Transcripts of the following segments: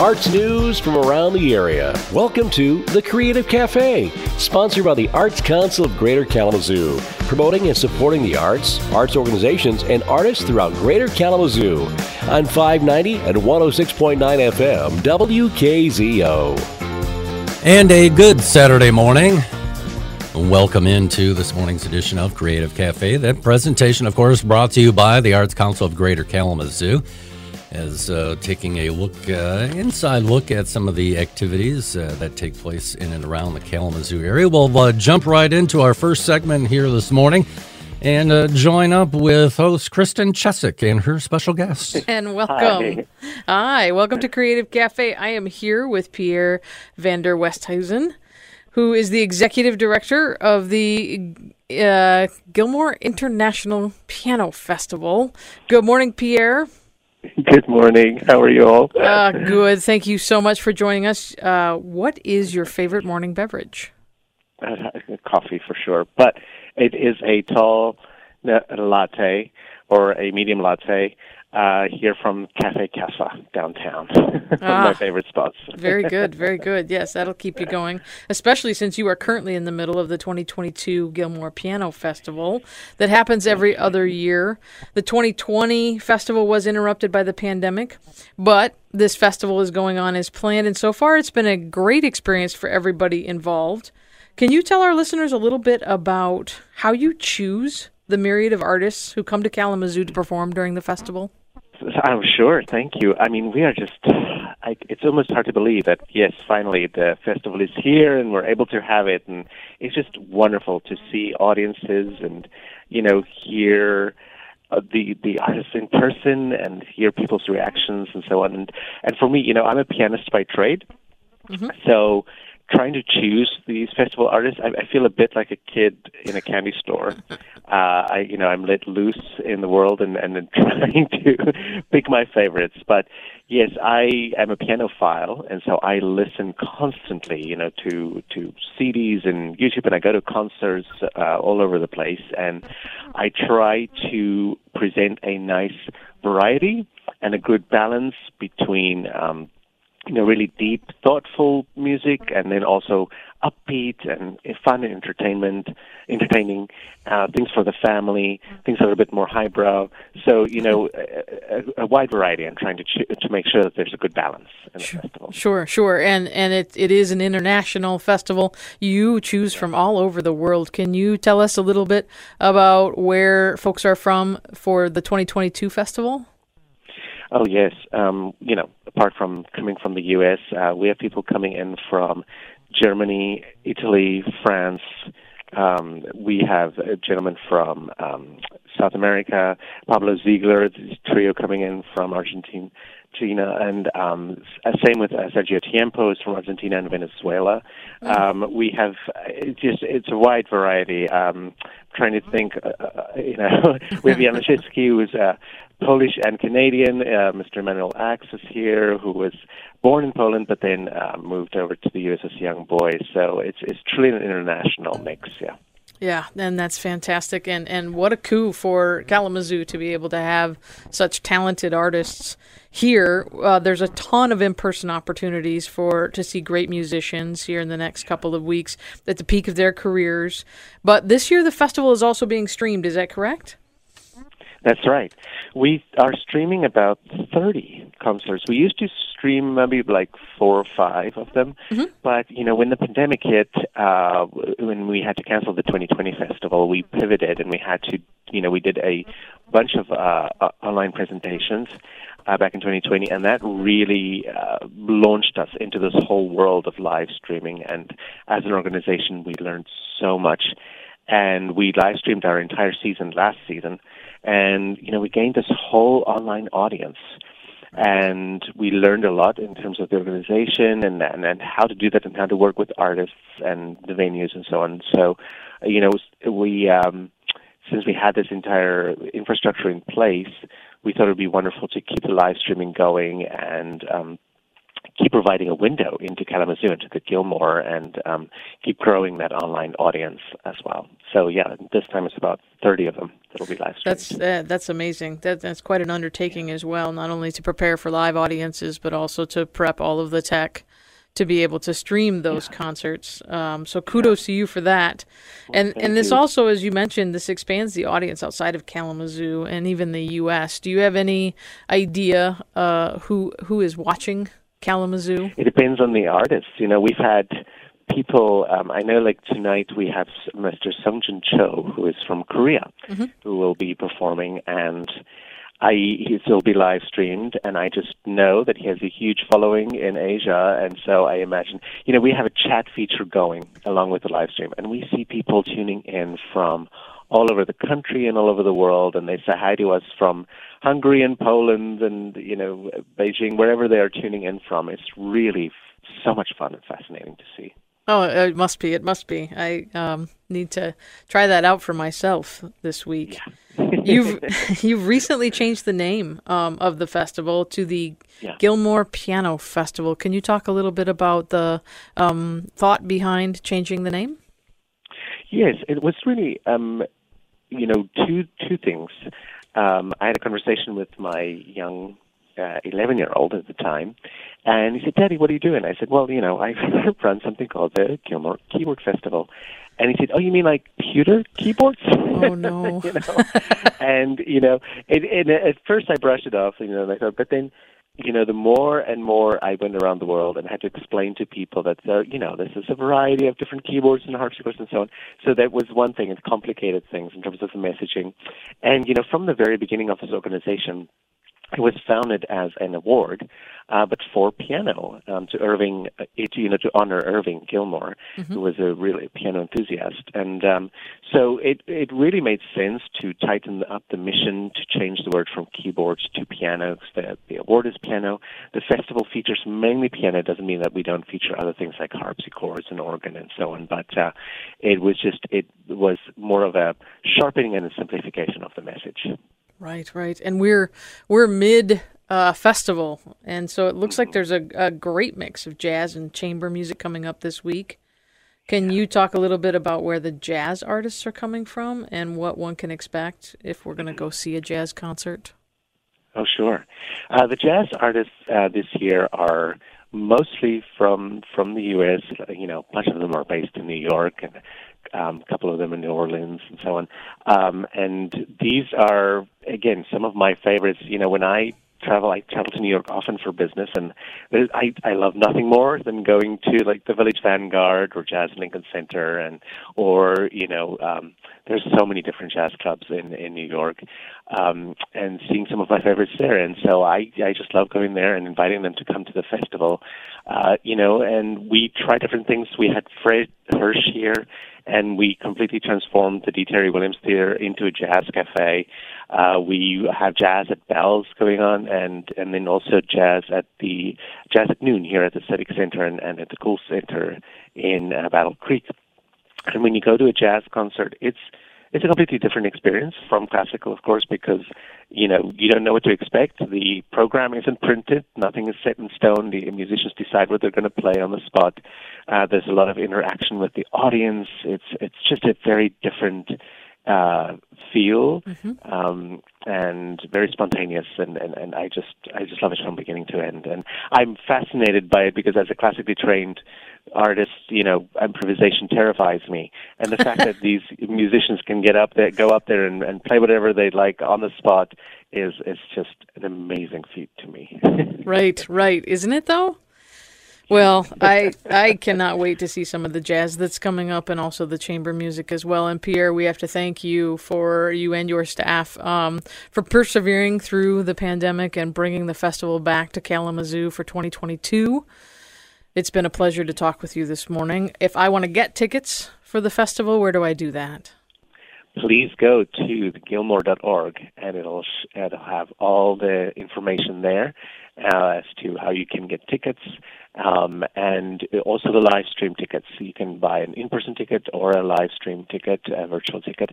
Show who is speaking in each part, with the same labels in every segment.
Speaker 1: arts news from around the area. Welcome to The Creative Cafe, sponsored by the Arts Council of Greater Kalamazoo, promoting and supporting the arts, arts organizations, and artists throughout Greater Kalamazoo on 590 and 106.9 FM WKZO.
Speaker 2: And a good Saturday morning. Welcome into this morning's edition of Creative Cafe. That presentation, of course, brought to you by the Arts Council of Greater Kalamazoo as uh, taking a look, uh, inside look at some of the activities uh, that take place in and around the Kalamazoo area. We'll uh, jump right into our first segment here this morning and uh, join up with host Kristen Chesak and her special guest.
Speaker 3: And welcome. Hi. Hi, welcome to Creative Cafe. I am here with Pierre Vander Westhuizen, who is the executive director of the uh, Gilmore International Piano Festival. Good morning, Pierre.
Speaker 4: Good morning. How are you all?
Speaker 3: Uh, good. Thank you so much for joining us. Uh, what is your favorite morning beverage?
Speaker 4: Uh, coffee for sure, but it is a tall latte or a medium latte uh, here from Cafe Casa downtown. One ah, of my favorite spots.
Speaker 3: very good, very good. Yes, that'll keep you going, especially since you are currently in the middle of the 2022 Gilmore Piano Festival that happens every other year. The 2020 festival was interrupted by the pandemic, but this festival is going on as planned, and so far it's been a great experience for everybody involved. Can you tell our listeners a little bit about how you choose the myriad of artists who come to Kalamazoo to perform during the festival?
Speaker 4: I'm sure. Thank you. I mean, we are just. I, it's almost hard to believe that yes, finally the festival is here and we're able to have it, and it's just wonderful to see audiences and you know hear uh, the the artists in person and hear people's reactions and so on. And and for me, you know, I'm a pianist by trade, mm-hmm. so trying to choose these festival artists, I, I feel a bit like a kid in a candy store. Uh, I, you know, I'm let loose in the world and, and trying to pick my favorites. But yes, I am a pianophile, and so I listen constantly, you know, to to CDs and YouTube, and I go to concerts uh, all over the place, and I try to present a nice variety and a good balance between um, you know, really deep, thoughtful music, and then also upbeat and fun and entertainment, entertaining uh, things for the family, things that are a bit more highbrow. So, you know, a, a wide variety. I'm trying to ch- to make sure that there's a good balance in
Speaker 3: the
Speaker 4: festival.
Speaker 3: Sure, sure, and and it it is an international festival. You choose from all over the world. Can you tell us a little bit about where folks are from for the 2022 festival?
Speaker 4: Oh yes, um, you know, apart from coming from the U.S., uh, we have people coming in from Germany, Italy, France. Um, we have a gentleman from um, South America, Pablo Ziegler, this trio coming in from Argentina, and um, same with uh, Sergio Tiempo is from Argentina and Venezuela. Mm. Um, we have it just it's a wide variety. Um, trying to think, uh, uh you know, we have Jan Lisiecki, who's uh, Polish and Canadian. Uh, Mr. Emanuel Ax is here, who was born in Poland but then uh, moved over to the U.S. as a young boy. So it's it's truly an international mix. Yeah.
Speaker 3: Yeah, and that's fantastic, and and what a coup for Kalamazoo to be able to have such talented artists here. Uh, there's a ton of in-person opportunities for to see great musicians here in the next couple of weeks at the peak of their careers. But this year, the festival is also being streamed. Is that correct?
Speaker 4: That's right. We are streaming about 30 concerts. We used to stream maybe like four or five of them, mm-hmm. but you know, when the pandemic hit, uh, when we had to cancel the 2020 festival, we pivoted and we had to, you know, we did a bunch of uh, uh, online presentations uh, back in 2020, and that really uh, launched us into this whole world of live streaming. And as an organization, we learned so much, and we live streamed our entire season last season and you know we gained this whole online audience. And we learned a lot in terms of the organization and, and and how to do that and how to work with artists and the venues and so on. So you know we um since we had this entire infrastructure in place we thought it would be wonderful to keep the live streaming going and um keep providing a window into Kalamazoo, into the Gilmore, and um, keep growing that online audience as well. So yeah, this time it's about 30 of them that'll be live streamed.
Speaker 3: That's uh, that's amazing. That that's quite an undertaking as well. Not only to prepare for live audiences, but also to prep all of the tech to be able to stream those yeah. concerts. Um, so kudos yeah. to you for that. Well, and and this
Speaker 4: you.
Speaker 3: also, as you mentioned, this expands the audience outside of Kalamazoo and even the U.S. Do you have any idea uh, who who is watching Kalamazoo?
Speaker 4: It depends on the artist. You know, we've had people. Um, I know, like tonight, we have Mr. Seong-Jin Cho, who is from Korea, mm-hmm. who will be performing and I he'll be live streamed, and I just know that he has a huge following in Asia, and so I imagine, you know, we have a chat feature going along with the live stream, and we see people tuning in from all over the country and all over the world, and they say hi to us from Hungary and Poland and you know Beijing, wherever they are tuning in from. It's really so much fun and fascinating to see.
Speaker 3: Oh, it must be. It must be. I um, need to try that out for myself this week. Yeah. you've you've recently changed the name um, of the festival to the yeah. Gilmore Piano Festival. Can you talk a little bit about the um, thought behind changing the name?
Speaker 4: Yes, it was really um, you know two two things. Um, I had a conversation with my young 11 uh, year old at the time. And he said, Daddy, what are you doing? I said, Well, you know, I run something called the Gilmore Keyboard Festival. And he said, Oh, you mean like pewter keyboards?
Speaker 3: Oh, no.
Speaker 4: you know? and, you know, it, it, at first I brushed it off, you know, and I thought, but then, you know, the more and more I went around the world and had to explain to people that, uh, you know, this is a variety of different keyboards and harpsichords and so on. So that was one thing. It complicated things in terms of the messaging. And, you know, from the very beginning of this organization, it was founded as an award, uh, but for piano um, to Irving, uh, you know, to honor Irving Gilmore, mm-hmm. who was a really piano enthusiast, and um, so it it really made sense to tighten up the mission to change the word from keyboards to piano. The, the award is piano. The festival features mainly piano. It doesn't mean that we don't feature other things like harpsichords and organ and so on, but uh, it was just it was more of a sharpening and a simplification of the message.
Speaker 3: Right, right. And we're we're mid uh, festival, and so it looks like there's a, a great mix of jazz and chamber music coming up this week. Can you talk a little bit about where the jazz artists are coming from and what one can expect if we're going to go see a jazz concert?
Speaker 4: Oh, sure. Uh, the jazz artists uh, this year are mostly from from the U.S. You know, a bunch of them are based in New York, and um, a couple of them in New Orleans and so on. Um, and these are, again, some of my favorites. You know, when I travel, I travel to New York often for business, and I I love nothing more than going to like the Village Vanguard or Jazz Lincoln Center, and or you know, um, there's so many different jazz clubs in in New York, um, and seeing some of my favorites there. And so I I just love going there and inviting them to come to the festival, uh, you know. And we try different things. We had Fred Hersch here and we completely transformed the D. Terry Williams Theater into a jazz cafe. Uh, we have jazz at Bell's going on, and and then also jazz at the Jazz at Noon here at the Civic Center and, and at the Cool Center in uh, Battle Creek. And when you go to a jazz concert, it's it's a completely different experience from classical, of course, because you know you don't know what to expect. The program isn't printed; nothing is set in stone. The musicians decide what they're going to play on the spot. Uh, there's a lot of interaction with the audience. It's it's just a very different uh, feel mm-hmm. um, and very spontaneous and, and, and I just I just love it from beginning to end. And I'm fascinated by it because as a classically trained artist you know improvisation terrifies me. And the fact that these musicians can get up there go up there and, and play whatever they like on the spot is is just an amazing feat to me.
Speaker 3: Right right. Isn't it though well, I I cannot wait to see some of the jazz that's coming up, and also the chamber music as well. And Pierre, we have to thank you for you and your staff um, for persevering through the pandemic and bringing the festival back to Kalamazoo for 2022. It's been a pleasure to talk with you this morning. If I want to get tickets for the festival, where do I do that?
Speaker 4: please go to the Gilmore.org, and it'll, it'll have all the information there uh, as to how you can get tickets um, and also the live stream tickets. You can buy an in-person ticket or a live stream ticket, a virtual ticket,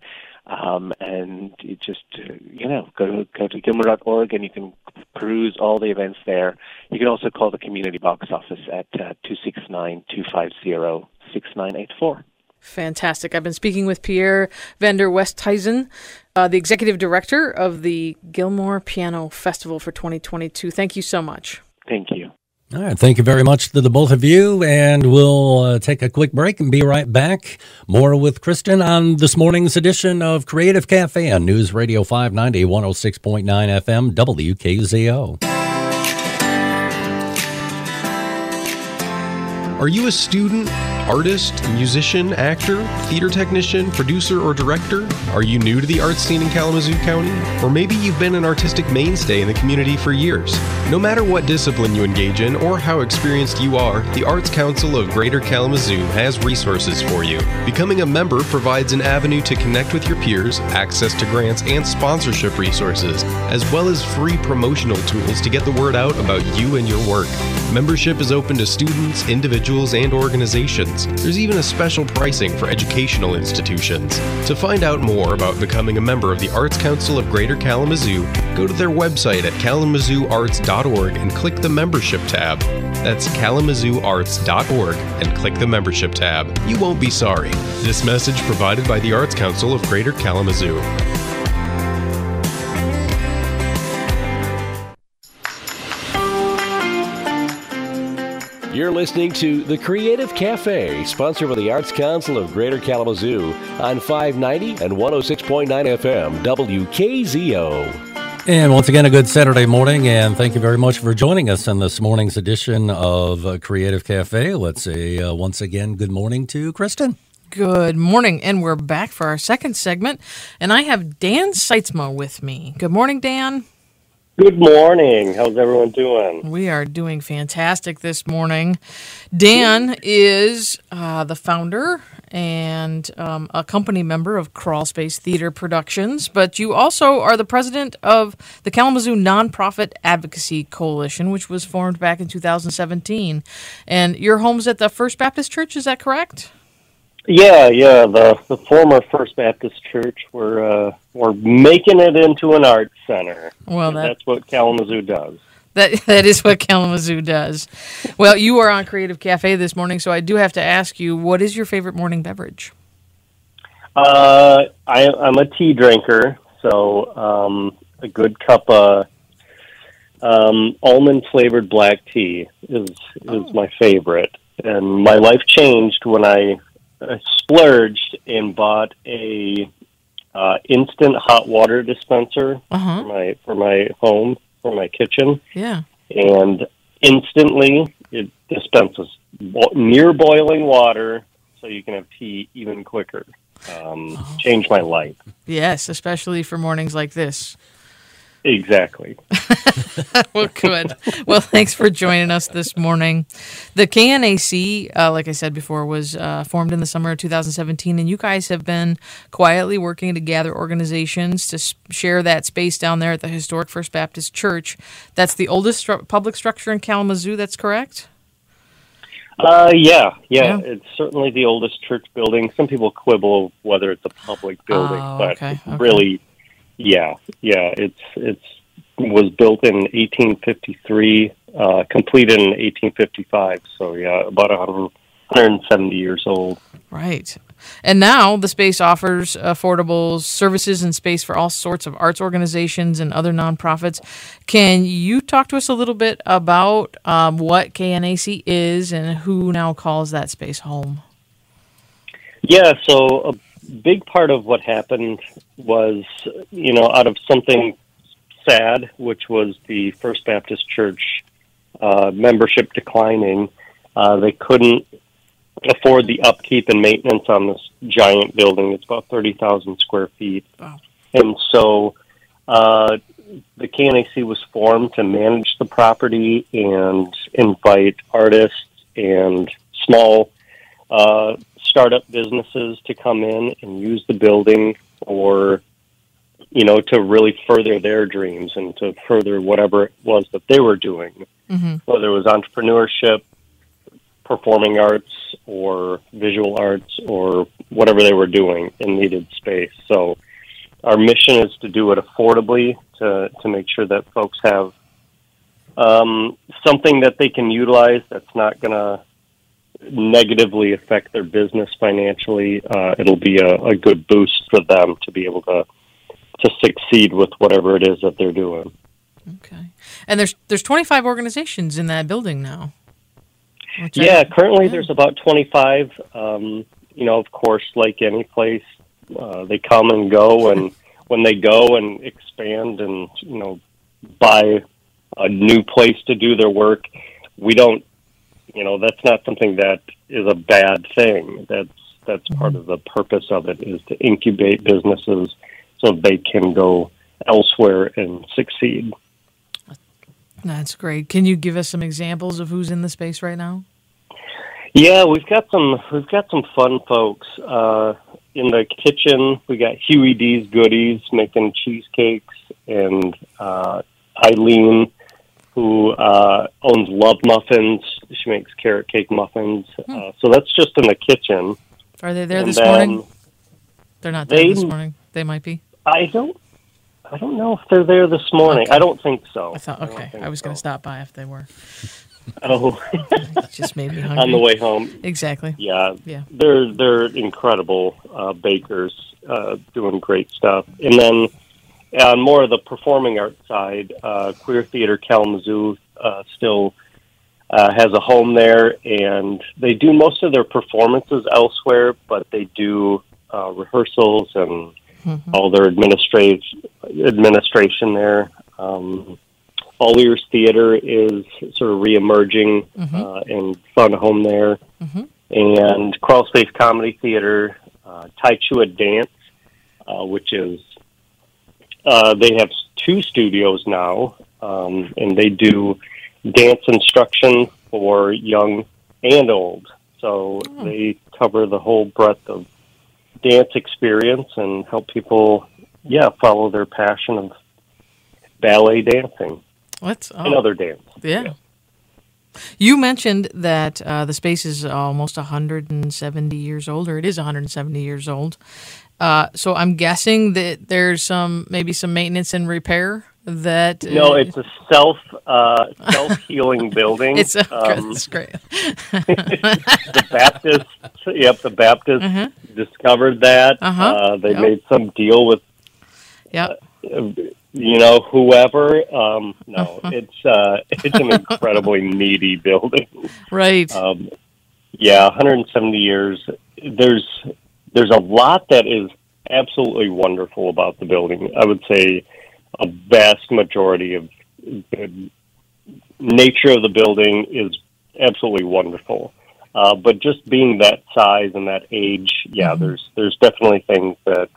Speaker 4: um, and you just uh, you know go to go to Gilmore.org and you can peruse all the events there. You can also call the community box office at uh, two six nine two five zero six nine eight four.
Speaker 3: Fantastic. I've been speaking with Pierre Vander Westhuizen, uh, the executive director of the Gilmore Piano Festival for 2022. Thank you so much.
Speaker 4: Thank you.
Speaker 2: All right. Thank you very much to the both of you. And we'll uh, take a quick break and be right back. More with Kristen on this morning's edition of Creative Cafe on News Radio 590, 106.9 FM, WKZO.
Speaker 5: Are you a student, artist, musician, actor, theater technician, producer, or director? Are you new to the art scene in Kalamazoo County? Or maybe you've been an artistic mainstay in the community for years. No matter what discipline you engage in or how experienced you are, the Arts Council of Greater Kalamazoo has resources for you. Becoming a member provides an avenue to connect with your peers, access to grants and sponsorship resources, as well as free promotional tools to get the word out about you and your work. Membership is open to students, individuals, and organizations. There's even a special pricing for educational institutions. To find out more about becoming a member of the Arts Council of Greater Kalamazoo, go to their website at kalamazooarts.org and click the membership tab. That's kalamazooarts.org and click the membership tab. You won't be sorry. This message provided by the Arts Council of Greater Kalamazoo.
Speaker 1: You're listening to The Creative Cafe, sponsored by the Arts Council of Greater Kalamazoo on 590 and 106.9 FM, WKZO.
Speaker 2: And once again, a good Saturday morning, and thank you very much for joining us on this morning's edition of uh, Creative Cafe. Let's say uh, once again, good morning to Kristen.
Speaker 3: Good morning, and we're back for our second segment. And I have Dan Sietsema with me. Good morning, Dan.
Speaker 6: Good morning. How's everyone doing?
Speaker 3: We are doing fantastic this morning. Dan is uh, the founder and um, a company member of Crawl Space Theater Productions, but you also are the president of the Kalamazoo Nonprofit Advocacy Coalition, which was formed back in 2017. And your home's at the First Baptist Church, is that correct?
Speaker 6: Yeah, yeah. The the former First Baptist Church. We're uh, we're making it into an art center.
Speaker 3: Well, that,
Speaker 6: that's what Kalamazoo does.
Speaker 3: That that is what Kalamazoo does. Well, you are on Creative Cafe this morning, so I do have to ask you, what is your favorite morning beverage?
Speaker 6: Uh, I, I'm a tea drinker, so um, a good cup of um, almond flavored black tea is is
Speaker 3: Oh.
Speaker 6: my favorite. And my life changed when I uh, splurged and bought a uh, instant hot water dispenser
Speaker 3: Uh huh.
Speaker 6: for my for my home for my kitchen,
Speaker 3: Yeah.
Speaker 6: and instantly it dispenses bo- near boiling water, so you can have tea even quicker. Um, Changed my life
Speaker 3: Yes, especially for mornings like this.
Speaker 6: Exactly.
Speaker 3: well, good. Well, thanks for joining us this morning. The KNAC, uh, like I said before, was uh, formed in the summer of 2017, and you guys have been quietly working to gather organizations to s- share that space down there at the historic First Baptist Church. That's the oldest stru- public structure in Kalamazoo. That's correct.
Speaker 6: Uh, yeah, yeah,
Speaker 3: Yeah.
Speaker 6: it's certainly the oldest church building. Some people quibble whether it's a public building,
Speaker 3: Oh,
Speaker 6: but
Speaker 3: okay, okay.
Speaker 6: really, yeah, yeah, it's it's was built in 1853, uh, completed in 1855. So yeah, about 100, 170 years old.
Speaker 3: Right. And now the space offers affordable services and space for all sorts of arts organizations and other nonprofits. Can you talk to us a little bit about um, what KNAC is and who now calls that space home?
Speaker 6: Yeah, so a big part of what happened was, you know, out of something sad, which was the First Baptist Church uh, membership declining, uh, they couldn't afford the upkeep and maintenance on this giant building. It's about 30,000 square feet.
Speaker 3: Wow.
Speaker 6: And so uh, the KNAC was formed to manage the property and invite artists and small uh, startup businesses to come in and use the building or you know to really further their dreams and to further whatever it was that they were doing,
Speaker 3: Mm-hmm.
Speaker 6: whether it was entrepreneurship, performing arts, or visual arts, or whatever they were doing and needed space. So our mission is to do it affordably to to make sure that folks have um, something that they can utilize that's not going to negatively affect their business financially. Uh, it'll be a, a good boost for them to be able to to succeed with whatever it is that they're doing.
Speaker 3: Okay. And there's there's 25 organizations in that building now. which I-
Speaker 6: Yeah, currently
Speaker 3: yeah.
Speaker 6: there's about 25. Um, you know, of course, like any place, uh, they come and go, and when they go and expand and you know buy a new place to do their work, we don't. You know, that's not something that is a bad thing. That's that's part of the purpose of it is to incubate businesses so they can go elsewhere and succeed.
Speaker 3: That's great. Can you give us some examples of who's in the space right now?
Speaker 6: Yeah, we've got some we've got some fun folks uh, in the kitchen. We got Huey D's Goodies making cheesecakes, and uh, Eileen, who uh, owns Love Muffins. She makes carrot cake muffins. Uh, so that's just in the kitchen.
Speaker 3: Are they there
Speaker 6: And
Speaker 3: this morning? They're not there
Speaker 6: they-
Speaker 3: this morning. They might be.
Speaker 6: I don't. I don't know if they're there this morning. I don't think so.
Speaker 3: I thought okay.
Speaker 6: think
Speaker 3: I was going to stop by if they were.
Speaker 6: Oh,
Speaker 3: It just made me hungry.
Speaker 6: on the way home.
Speaker 3: Exactly.
Speaker 6: Yeah,
Speaker 3: Yeah.
Speaker 6: they're they're incredible uh, bakers, uh, doing great stuff. And then on more of the performing arts side, uh, Queer Theater Kalamazoo uh, still uh, has a home there, and they do most of their performances elsewhere, but they do uh, rehearsals and all their administrative administration there. Um, all Ears Theater is sort of reemerging uh, and found a home there. And Crawl Space Comedy Theater, uh, Tai Chua Dance, uh, which is uh, they have two studios now, um, and they do dance instruction for young and old. So they cover the whole breadth of dance experience and help people, yeah, follow their passion of ballet dancing and
Speaker 3: Oh,
Speaker 6: other dance.
Speaker 3: yeah. You mentioned that uh, the space is almost 170 years old, or it is 170 years old. Uh, so I'm guessing that there's some maybe some maintenance and repair that.
Speaker 6: No,
Speaker 3: uh,
Speaker 6: it's a self uh, self healing building.
Speaker 3: it's a,
Speaker 6: Um,
Speaker 3: that's great.
Speaker 6: the Baptist. Yep, the Baptist discovered that.
Speaker 3: Uh-huh.
Speaker 6: Uh, they
Speaker 3: Yep.
Speaker 6: made some deal with
Speaker 3: Yep.
Speaker 6: you know whoever. Um, no,
Speaker 3: Uh-huh.
Speaker 6: it's uh, it's an incredibly needy building.
Speaker 3: Right.
Speaker 6: Um, yeah, 170 years. There's there's a lot that is absolutely wonderful about the building. I would say a vast majority of the nature of the building is absolutely wonderful. Uh, but just being that size and that age, yeah, there's there's definitely things that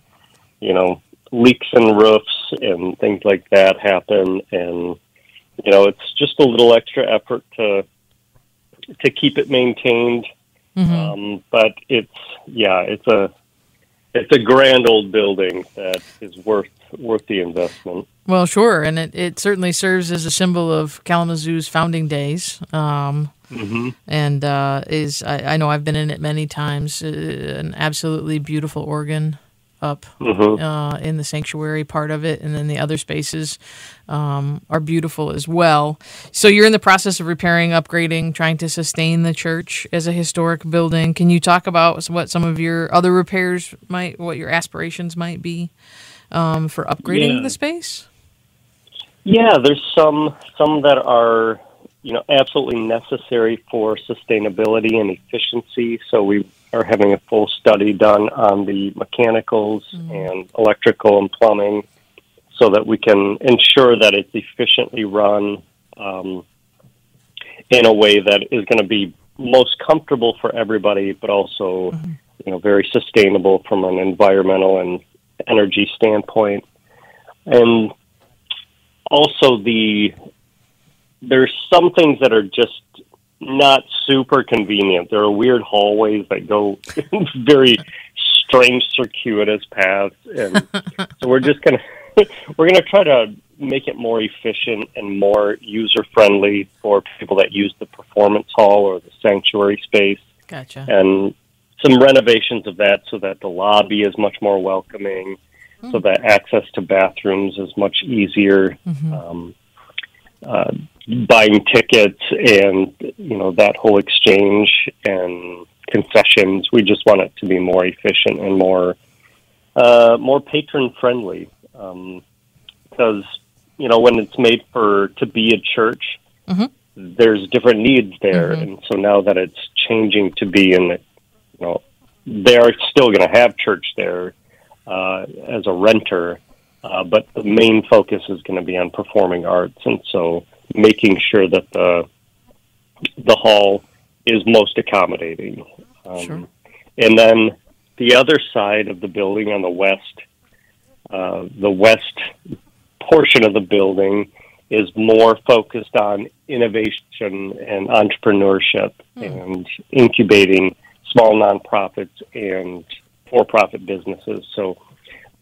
Speaker 6: you know leaks in roofs and things like that happen, and you know it's just a little extra effort to to keep it maintained. Um, but it's yeah, it's a it's a grand old building that is worth worth the investment.
Speaker 3: Well, sure, and it, it certainly serves as a symbol of Kalamazoo's founding days. Um, And uh, is I, I know I've been in it many times. Uh, an absolutely beautiful organ up uh, in the sanctuary part of it, and then the other spaces um, are beautiful as well. So you're in the process of repairing, upgrading, trying to sustain the church as a historic building. Can you talk about what some of your other repairs might, what your aspirations might be um, for upgrading
Speaker 6: Yeah.
Speaker 3: the space?
Speaker 6: Yeah, there's some some that are you know absolutely necessary for sustainability and efficiency. So we are having a full study done on the mechanicals and electrical and plumbing, so that we can ensure that it's efficiently run um, in a way that is going to be most comfortable for everybody, but also you know very sustainable from an environmental and energy standpoint. And also the there's some things that are just not super convenient. There are weird hallways that go very strange circuitous paths, and so we're just gonna we're gonna try to make it more efficient and more user friendly for people that use the performance hall or the sanctuary space.
Speaker 3: Gotcha.
Speaker 6: And some renovations of that so that the lobby is much more welcoming, mm. so that access to bathrooms is much easier. Mm-hmm. Um, uh, buying tickets and you know that whole exchange and concessions. We just want it to be more efficient and more uh, more patron friendly. Um, because you know when it's made for to be a church, mm-hmm. there's different needs there, mm-hmm. and so now that it's changing to be in, you know, they are still going to have church there uh, as a renter, uh, but the main focus is going to be on performing arts, and so making sure that the the hall is most accommodating. Um, sure. And then the other side of the building on the west, uh, the west portion of the building is more focused on innovation and entrepreneurship mm. and incubating small nonprofits and for-profit businesses. So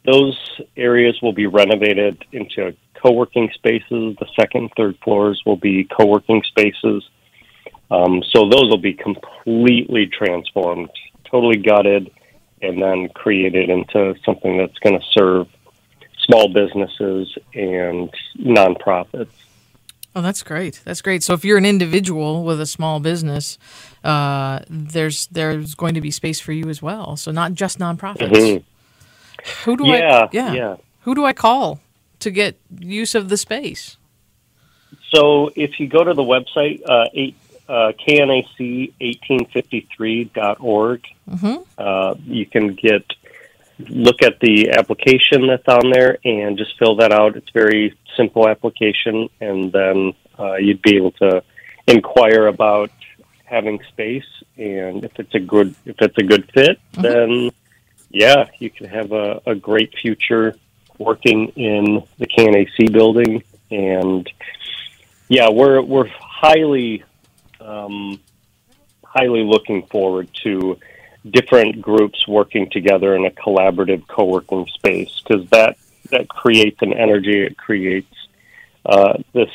Speaker 6: those areas will be renovated into co-working spaces. The second, third floors will be co-working spaces. Um, so those will be completely transformed, totally gutted, and then created into something that's going to serve small businesses and nonprofits.
Speaker 3: Oh, that's great. That's great. So if you're an individual with a small business, uh, there's there's going to be space for you as well. So not just nonprofits. Mm-hmm. Who do yeah, I? Yeah, yeah. Who do I call to get use of the space?
Speaker 6: So if you go to the website, uh, eight, uh, knac1853.org, mm-hmm. uh, you can get look at the application that's on there and just fill that out. It's a very simple application, and then uh, you'd be able to inquire about having space. And if it's a good if it's a good fit, mm-hmm. then yeah, you can have a, a great future working in the KNAC building. And yeah, we're we're highly um, highly looking forward to different groups working together in a collaborative co-working space because that that creates an energy. It creates uh, this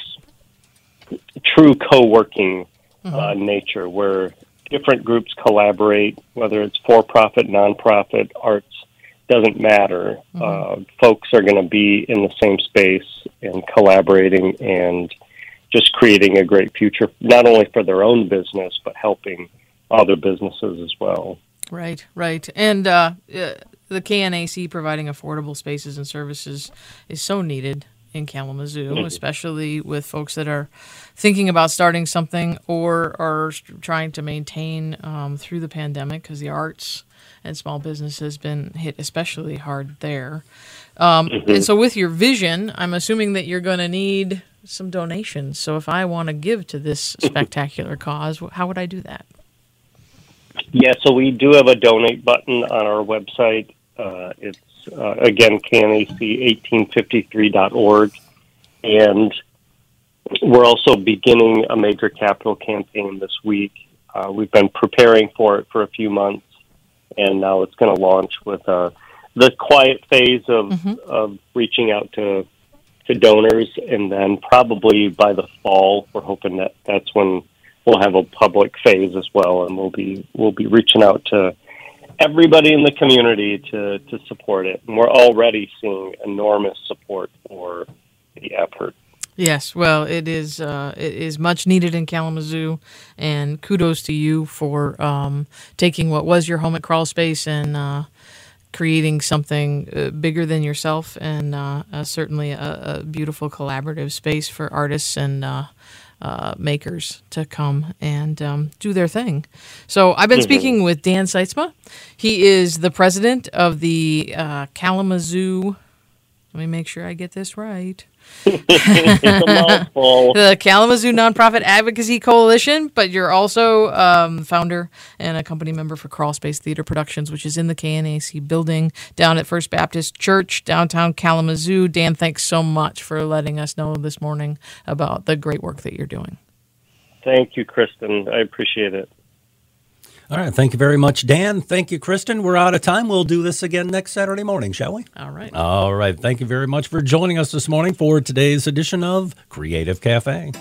Speaker 6: true co-working uh, mm-hmm. nature where different groups collaborate, whether it's for-profit, nonprofit, arts doesn't matter. Mm-hmm. Uh, folks are going to be in the same space and collaborating and just creating a great future, not only for their own business but helping other businesses as well.
Speaker 3: Right, right. And uh, uh, the KNAC providing affordable spaces and services is so needed in Kalamazoo, mm-hmm. especially with folks that are thinking about starting something or are trying to maintain um, through the pandemic because the arts and small business has been hit especially hard there. Um, mm-hmm. And so, with your vision, I'm assuming that you're going to need some donations. So, if I want to give to this spectacular cause, how would I do that?
Speaker 6: Yeah, so we do have a donate button on our website. Uh, it's uh, again knac1853.org, and we're also beginning a major capital campaign this week. Uh, we've been preparing for it for a few months, and now it's going to launch with uh, the quiet phase of mm-hmm. of reaching out to to donors, and then probably by the fall, we're hoping that that's when we'll have a public phase as well, and we'll be we'll be reaching out to everybody in the community to to support it. And we're already seeing enormous support for the effort.
Speaker 3: Yes, well, it is uh, it is much needed in Kalamazoo, and kudos to you for um, taking what was your home at Crawl Space and uh, creating something uh, bigger than yourself, and uh, uh, certainly a, a, beautiful collaborative space for artists and uh, makers to come and um, do their thing. So I've been mm-hmm. speaking with Dan Sietsema. He is the president of the uh, Kalamazoo. Let me make sure I get this right. the Kalamazoo Nonprofit Advocacy Coalition, but you're also um, founder and a company member for Crawl Space Theater Productions, which is in the KNAC building down at First Baptist Church, downtown Kalamazoo. Dan, thanks so much for letting us know this morning about the great work that you're doing.
Speaker 6: Thank you, Kristen. I appreciate it.
Speaker 2: All right. Thank you very much, Dan. Thank you, Kristen. We're out of time. We'll do this again next Saturday morning, shall we?
Speaker 3: All right.
Speaker 2: All right. Thank you very much for joining us this morning for today's edition of Creative Cafe.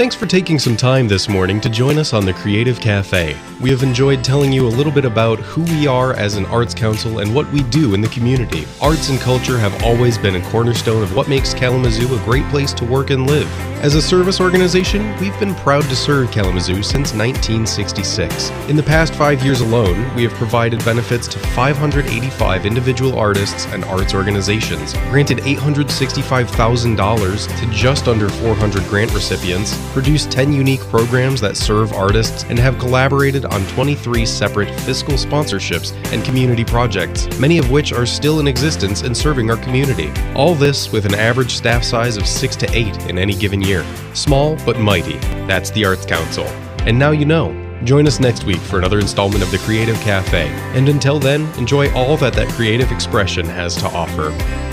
Speaker 5: Thanks for taking some time this morning to join us on the Creative Cafe. We have enjoyed telling you a little bit about who we are as an arts council and what we do in the community. Arts and culture have always been a cornerstone of what makes Kalamazoo a great place to work and live. As a service organization, we've been proud to serve Kalamazoo since 1966. In the past five years alone, we have provided benefits to 585 individual artists and arts organizations, granted $865,000 to just under 400 grant recipients, produced 10 unique programs that serve artists, and have collaborated on 23 separate fiscal sponsorships and community projects, many of which are still in existence and serving our community. All this with an average staff size of 6 to 8 in any given year. Small but mighty. That's the Arts Council. And now you know. Join us next week for another installment of the Creative Cafe. And until then, enjoy all that that creative expression has to offer.